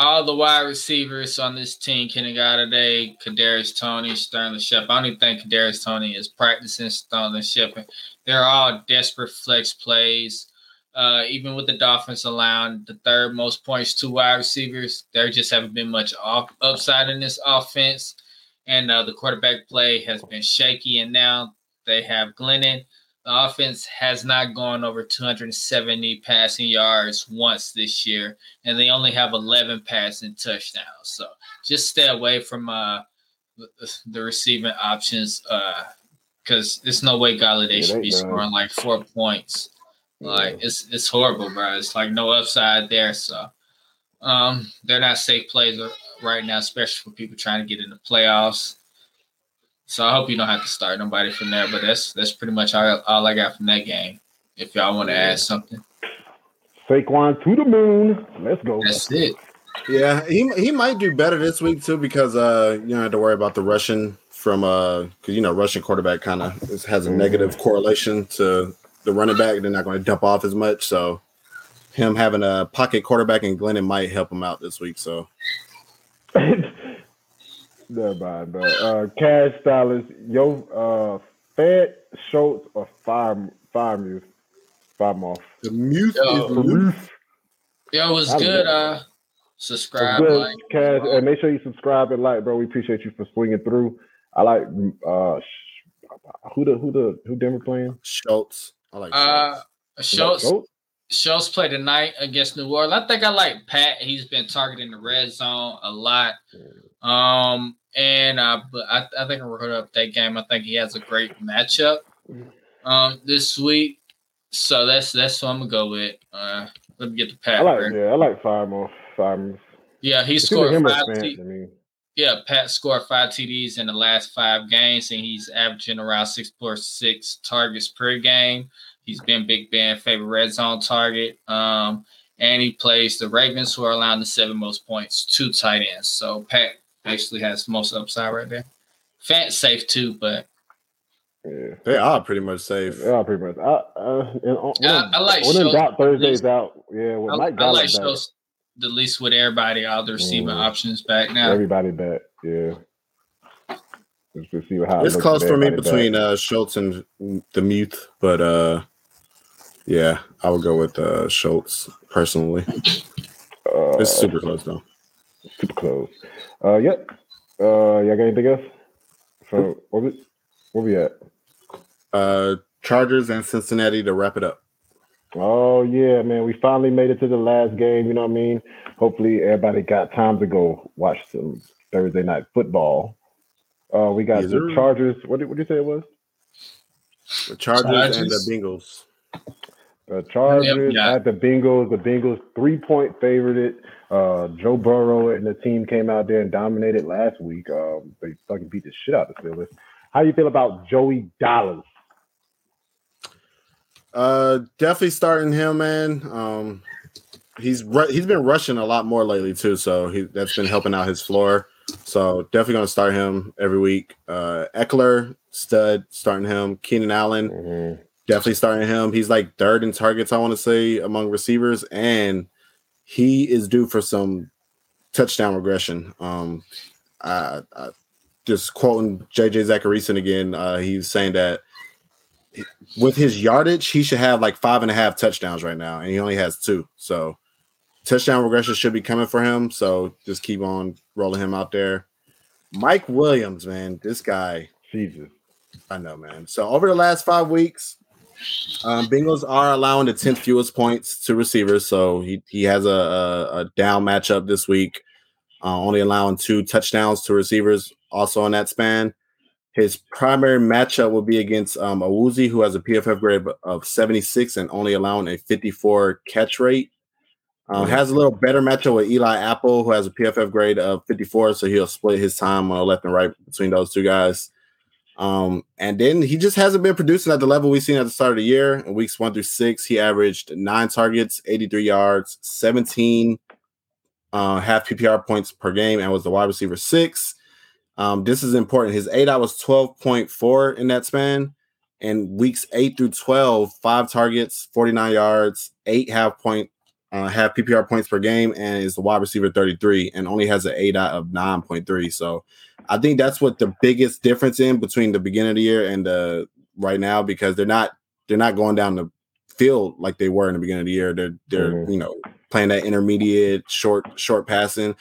all the wide receivers on this team, Golladay, Kadarius Toney, Sterling Shepard. I don't think Kadarius Toney is practicing Sterling Shepard. They're all desperate flex plays. Uh, even with the Dolphins allowing the third most points to wide receivers, there just haven't been much off, upside in this offense. And uh, the quarterback play has been shaky. And now they have Glennon. Offense has not gone over 270 passing yards once this year, and they only have 11 passing touchdowns. So just stay away from uh, the- receiving options because there's no way Golladay Yeah, should be done. scoring like four points. Like it's it's horrible, bro. It's like no upside there. So um, they're not safe plays right now, especially for people trying to get in the playoffs. So I hope you don't have to start nobody from there. But that's that's pretty much all, all I got from that game. If y'all want to add something, Saquon to the moon. Let's go. that's it. Yeah, he he might do better this week too because uh you don't have to worry about the Russian from uh because you know Russian quarterback kind of has a negative correlation to the running back. They're not going to dump off as much, so him having a pocket quarterback in Glennon might help him out this week. So Never mind, but uh, cash stylist, yo, uh, Fed Schultz or Fire Freiermuth, Fire Moth. the mute Yo. is loose. Yo, it was I good. Uh, subscribe, good, like, Cash, and make sure you subscribe and like, bro. We appreciate you for swinging through. I like uh, who the who the who Denver playing? Schultz. I like uh, Schultz. Schultz. Schultz? Schultz play tonight against New Orleans. I think I like Pat. He's been targeting the red zone a lot. Um, and uh, but I, I think we're gonna up that game. I think he has a great matchup um this week. So that's that's what I'm gonna go with. Uh, let me get the Pat. I like yeah, I like Freiermuth. Fire Muse. yeah, he It's scored five. T- I mean, yeah, Pat scored five TDs in the last five games, and he's averaging around six point six targets per game. He's been Big Ben favorite red zone target. Um, and he plays the Ravens, who are allowing the seven most points, two tight ends. So Pat basically has most upside right there. Fant safe too, but yeah. They are pretty much safe. Yeah, pretty much. I, uh, and on, Yeah, I like when in Schultz. doubt, Thursday's out. Yeah, with I, Mike I like Gallup back, Schultz the least with everybody, all the receiving Mm. options back now. everybody back. Yeah, Just to see how it It's looks close for me between back. uh, Schultz and the Mute, but uh, yeah, I would go with uh, Schultz personally. uh, It's super close though. Super close. Uh, yep. Uh, y'all got anything else? So what we where we at? Uh, Chargers and Cincinnati to wrap it up. Oh yeah, man, we finally made it to the last game. You know what I mean? Hopefully, everybody got time to go watch some Thursday night football. Uh, we got Yes, the sir. Chargers. What did what did you say it was? The Chargers, and the Bengals. The Chargers yeah. at the Bengals. The Bengals three point favored. Uh, Joe Burrow and the team came out there and dominated last week. Um, they fucking beat the shit out of the Steelers. How you feel about Joey Dollars? Uh, definitely starting him, man. Um, he's ru- he's been rushing a lot more lately too, so he that's been helping out his floor. So definitely gonna start him every week. Uh, Ekeler, stud, starting him. Keenan Allen, Mhm. Definitely starting him. He's like third in targets, I want to say, among receivers, and he is due for some touchdown regression. Um, I, I just quoting JJ Zachariason again. Uh, he's saying that with his yardage, he should have like five and a half touchdowns right now, and he only has two. So touchdown regression should be coming for him. So just keep on rolling him out there. Mike Williams, man, this guy. Jesus. I know, man. So over the last five weeks, um, Bengals are allowing the tenth fewest points to receivers. So he he has a a, a down matchup this week, uh, only allowing two touchdowns to receivers. Also in that span, his primary matchup will be against um, Awuzie, who has a PFF grade of seventy six and only allowing a fifty four catch rate. Uh, has a little better matchup with Eli Apple, who has a PFF grade of 54, so he'll split his time on the left and right between those two guys. Um, and then he just hasn't been producing at the level we've seen at the start of the year. In weeks one through six, he averaged nine targets, 83 yards, 17 uh, half PPR points per game, and was the wide receiver six. Um, this is important. His aDOT was 12.4 in that span. And weeks eight through 12, five targets, 49 yards, eight half point, uh, half PPR points per game, and is the wide receiver 33 and only has an aDOT of 9.3. So I think that's what the biggest difference in between the beginning of the year and the right now because they're not they're not going down the field like they were in the beginning of the year. They're they're Mhm. you know playing that intermediate short short passing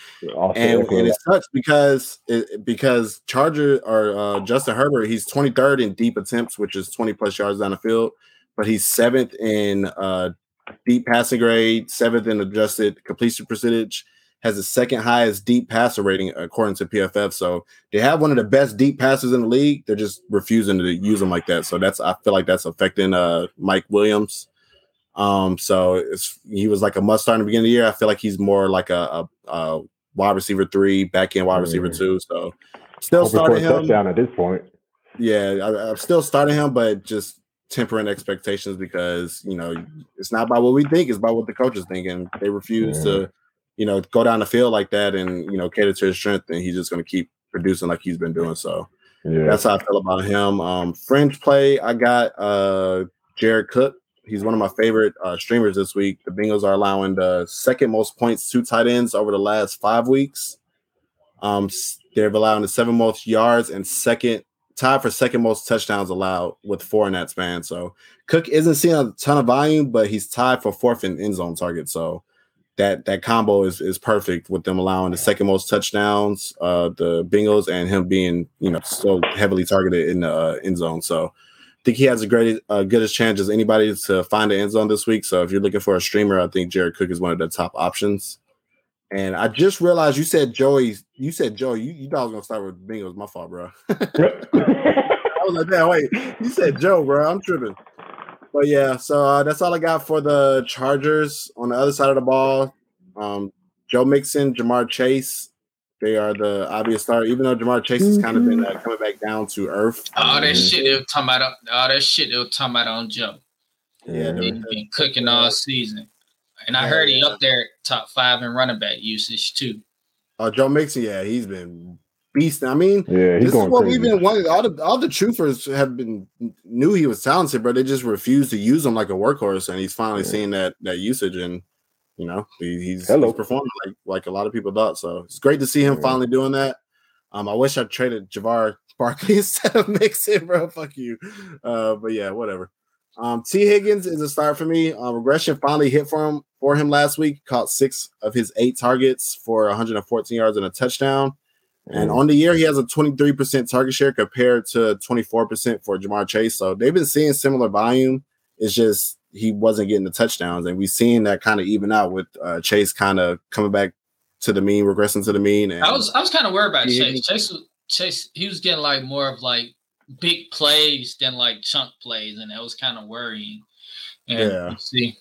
and, and it sucks because it, because Charger or uh, Justin Herbert he's 23rd in deep attempts, which is 20 plus yards down the field, but he's seventh in uh, deep passing grade, seventh in adjusted completion percentage, has the second highest deep passer rating according to PFF. So they have one of the best deep passers in the league. They're just refusing to use them like that. So that's I feel like that's affecting uh, Mike Williams. Um, so it's he was like a must start in the beginning of the year. I feel like he's more like a, a, a wide receiver three, back end wide receiver two. So still for starting him. touchdown at this point. Yeah, I, I'm still starting him, but just tempering expectations because you know it's not about what we think; it's about what the coaches think, and they refuse to, you know, go down the field like that and you know cater to his strength, and he's just going to keep producing like he's been doing. So Yeah. that's how I feel about him. Um, fringe play, I got uh Jared Cook. He's one of my favorite uh, streamers this week. The Bengals are allowing the second most points to tight ends over the last five weeks. Um, they're allowing the seven most yards and second tied for second most touchdowns allowed with four in that span. So Cook isn't seeing a ton of volume, but he's tied for fourth in end zone targets. So that that combo is is perfect with them allowing the second most touchdowns, uh, the Bengals, and him being you know so heavily targeted in the uh, end zone. So I think he has a great, uh, good as chance as anybody to find the end zone this week. So if you're looking for a streamer, I think Jared Cook is one of the top options. And I just realized you said Joey. You said Joey. You, you thought I was gonna start with Bengals. My fault, bro. I was like, damn, wait. You said Joe, bro. I'm tripping. But yeah, so uh, that's all I got for the Chargers. On the other side of the ball, um, Joe Mixon, Ja'Marr Chase, they are the obvious start. Even though Ja'Marr Chase has kind of been uh, coming back down to earth. All that Um, shit they were talking about, all that shit they were talking about on Joe. Yeah, He been cooking all season, and I heard he up there top five in running back usage too. uh, Joe Mixon, yeah, he's been beast. I mean, Yeah, this is what crazy. we've been wanting. All the all the truthers have been knew he was talented, but they just refused to use him like a workhorse. And he's finally Yeah. seeing that that usage, and you know he, he's, he's performing like like a lot of people thought. So it's great to see him Yeah. finally doing that. Um, I wish I traded Javar Barkley instead of Mixon, bro. Fuck you. Uh, but yeah, whatever. Um, Tee Higgins is a start for me. Um, regression finally hit for him for him last week. Caught six of his eight targets for 114 yards and a touchdown. And on the year, he has a 23% target share compared to 24% for Ja'Marr Chase. So they've been seeing similar volume. It's just he wasn't getting the touchdowns, and we've seen that kind of even out with uh, Chase kind of coming back to the mean, regressing to the mean. And I was I was kind of worried about Yeah. Chase. Chase was Chase. He was getting like more of like big plays than like chunk plays, and that was kind of worrying. And Yeah. see,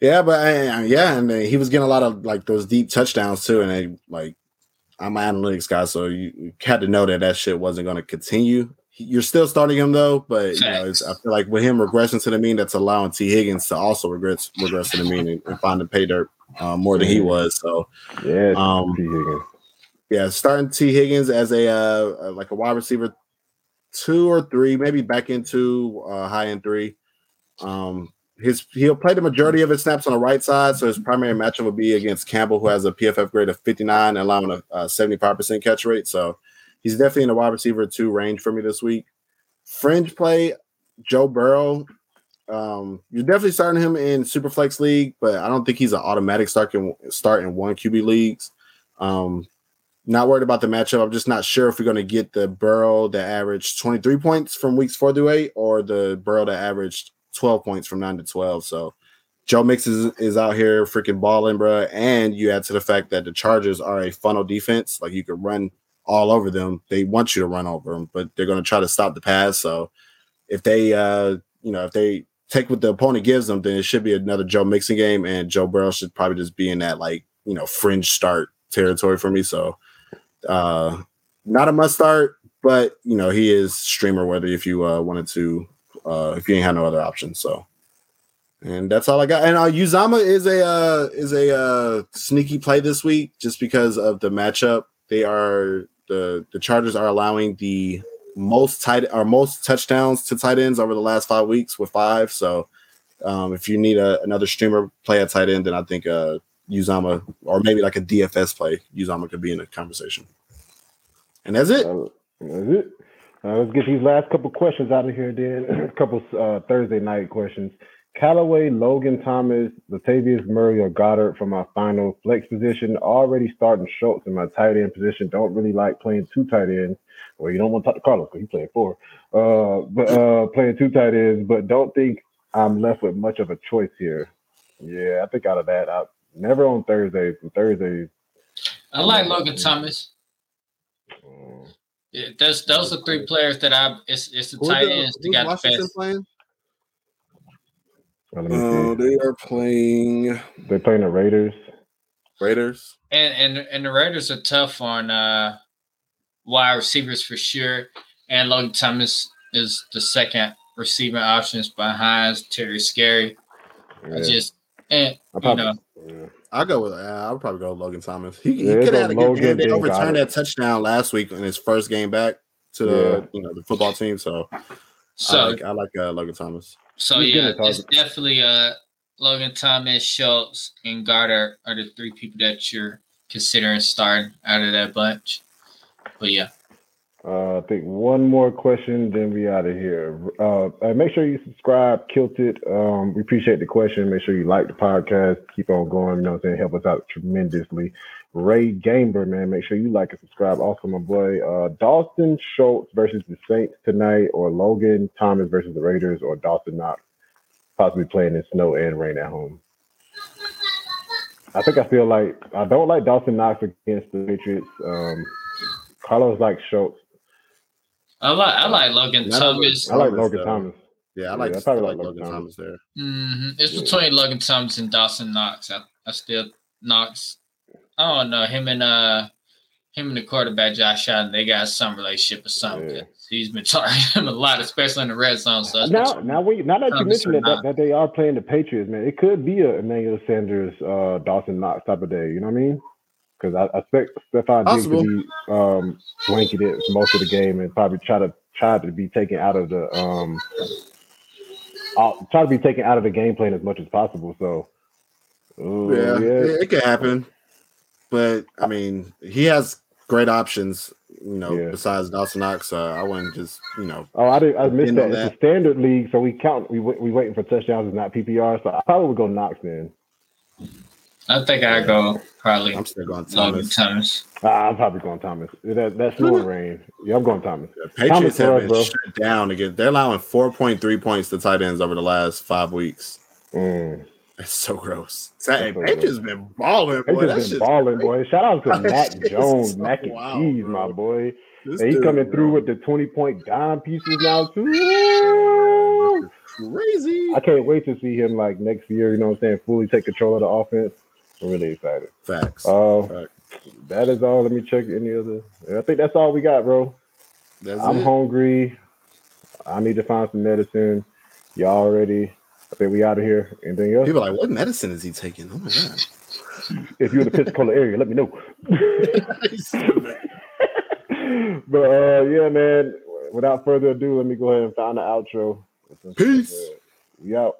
Yeah, but uh, yeah, and he was getting a lot of like those deep touchdowns too. And they like, I'm an analytics guy, so you, you had to know that that shit wasn't going to continue. You're still starting him though, but you know, it's, I feel like with him regressing to the mean, that's allowing Tee Higgins to also regress regress to the mean and, and find the pay dirt uh, more than he was. So Yeah, Um, Tee Higgins. yeah, starting Tee Higgins as a uh, uh, like a wide receiver two or three, maybe back into uh, high end three. Um, his he'll play the majority of his snaps on the right side, so his primary matchup will be against Campbell, who has a PFF grade of 59 and allowing a, a 75% catch rate. So he's definitely in the wide receiver two range for me this week. Fringe play, Joe Burrow. Um, you're definitely starting him in Superflex League, but I don't think he's an automatic start in start in one QB leagues. Um, not worried about the matchup. I'm just not sure if we're going to get the Burrow that averaged 23 points from weeks four through eight or the Burrow that averaged 12 points from nine to 12. So Joe Mix is, is out here freaking balling, bro. And you add to the fact that the Chargers are a funnel defense. Like you could run all over them. They want you to run over them, but they're going to try to stop the pass. So if they, uh, you know, if they take what the opponent gives them, then it should be another Joe Mixon game. And Joe Burrow should probably just be in that, like, you know, fringe start territory for me. So, uh, not a must start, but you know he is streamer worthy if you uh, wanted to, uh, if you ain't had no other options. So, and that's all I got. And uh, Uzomah is a uh, is a uh, sneaky play this week just because of the matchup. They are the the Chargers are allowing the most tight or most touchdowns to tight ends over the last five weeks with five. So, um, if you need a, another streamer play at tight end, then I think uh, Uzomah or maybe like a DFS play, Uzomah could be in the conversation. And that's it. That's it. Uh, let's get these last couple questions out of here. Then a couple uh, Thursday night questions. Callaway, Logan Thomas, Latavius Murray, or Goedert for my final flex position. Already starting Schultz in my tight end position. Don't really like playing two tight ends. Well, you don't want to talk to Carlos because he's playing four. Uh, but uh, playing two tight ends, but don't think I'm left with much of a choice here. Yeah, I think out of that, I never on Thursdays. Thursdays, I like Logan Thomas. um, Yeah, those those are three players that I. It's it's the Who's tight the- ends that who's got the best. playing? well, let Uh, see. they are playing They're playing the Raiders. Raiders. And and and the Raiders are tough on uh wide receivers for sure. And Logan Thomas is the second receiving options behind Terry Scary. I Yeah. just and I you know yeah. I'll go with. Uh, I'll probably go with Logan Thomas. He, he Yeah, could it's have had a a good Logan, game. They then overturned Goedert. that touchdown last week in his first game back to the you know the football team. So, so I like I like uh, Logan Thomas. so He's yeah, it's definitely uh Logan Thomas, Schultz, and Goedert are the three people that you're considering starting out of that bunch. But yeah. Uh, I think one more question, then we out of here. Uh, make sure you subscribe, Kilted. Um, we appreciate the question. Make sure you like the podcast. Keep on going. You know what I'm saying? Help us out tremendously. Ray Gamer, man, make sure you like and subscribe. Also, my boy, uh, Dawson Schultz versus the Saints tonight, or Logan Thomas versus the Raiders, or Dawson Knox possibly playing in snow and rain at home. I think I feel like I don't like Dawson Knox against the Patriots. Um, Carlos likes Schultz. I like I like Logan Yeah, I Thomas. I like Logan though. Thomas. Yeah, I like. Yeah, I I probably like like Logan Logan Thomas there. hmm It's Yeah. between Logan Thomas and Dawson Knox. I, I still Knox. I don't know him and uh him and the quarterback Josh Allen. They got some relationship or something. Yeah. He's been targeting him a lot, especially in the red zone. So Now, now we now that you mentioned or that, that that they are playing the Patriots, man, it could be a Emmanuel Sanders, uh, Dawson Knox type of day. You know what I mean? Because I, I expect Stefon Diggs to be um, blanketed most of the game and probably try to try to be taken out of the um, out, try to be taken out of the game plan as much as possible. So, ooh, Yeah, yeah, it, it could happen, but I mean, he has great options. You know, Yeah. besides Dawson Knox, uh, I wouldn't just you know. Oh, I did. I missed Didn't that. It's a standard league, so we count. We we waiting for touchdowns. It's not PPR, so I probably would go Knox then. I think I go probably I'm still going Thomas. Thomas. Ah, I'm probably going Thomas. That that's no rain. Yeah, I'm going Thomas. The Patriots Thomas have us, been bro. shut down again. They're allowing 4.3 points to tight ends over the last five weeks. Mm. That's so gross. Hey, so Patriots been balling, They boy. just That's been just balling, boy. Shout out to That Mac shit is Jones, so Mac and wild, cheese, bro. my boy. this And he's dude, coming through with the 20 point dime pieces now too. crazy. I can't wait to see him like next year. You know what I'm saying? Fully take control of the offense. I'm really excited. Facts. Uh, Facts. that is all. Let me check any other. I think that's all we got, bro. That's I'm it. hungry. I need to find some medicine. Y'all ready? I think we out of here. Anything else? People are like, what medicine is he taking? Oh my god. If you're in the Pensacola area, let me know. but uh, yeah, man. Without further ado, let me go ahead and find the outro. Peace. We out.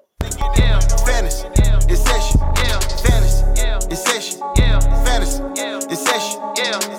Fantasy, it's session. It's session. Yeah. Fantasy. Yeah. It's session. Yeah.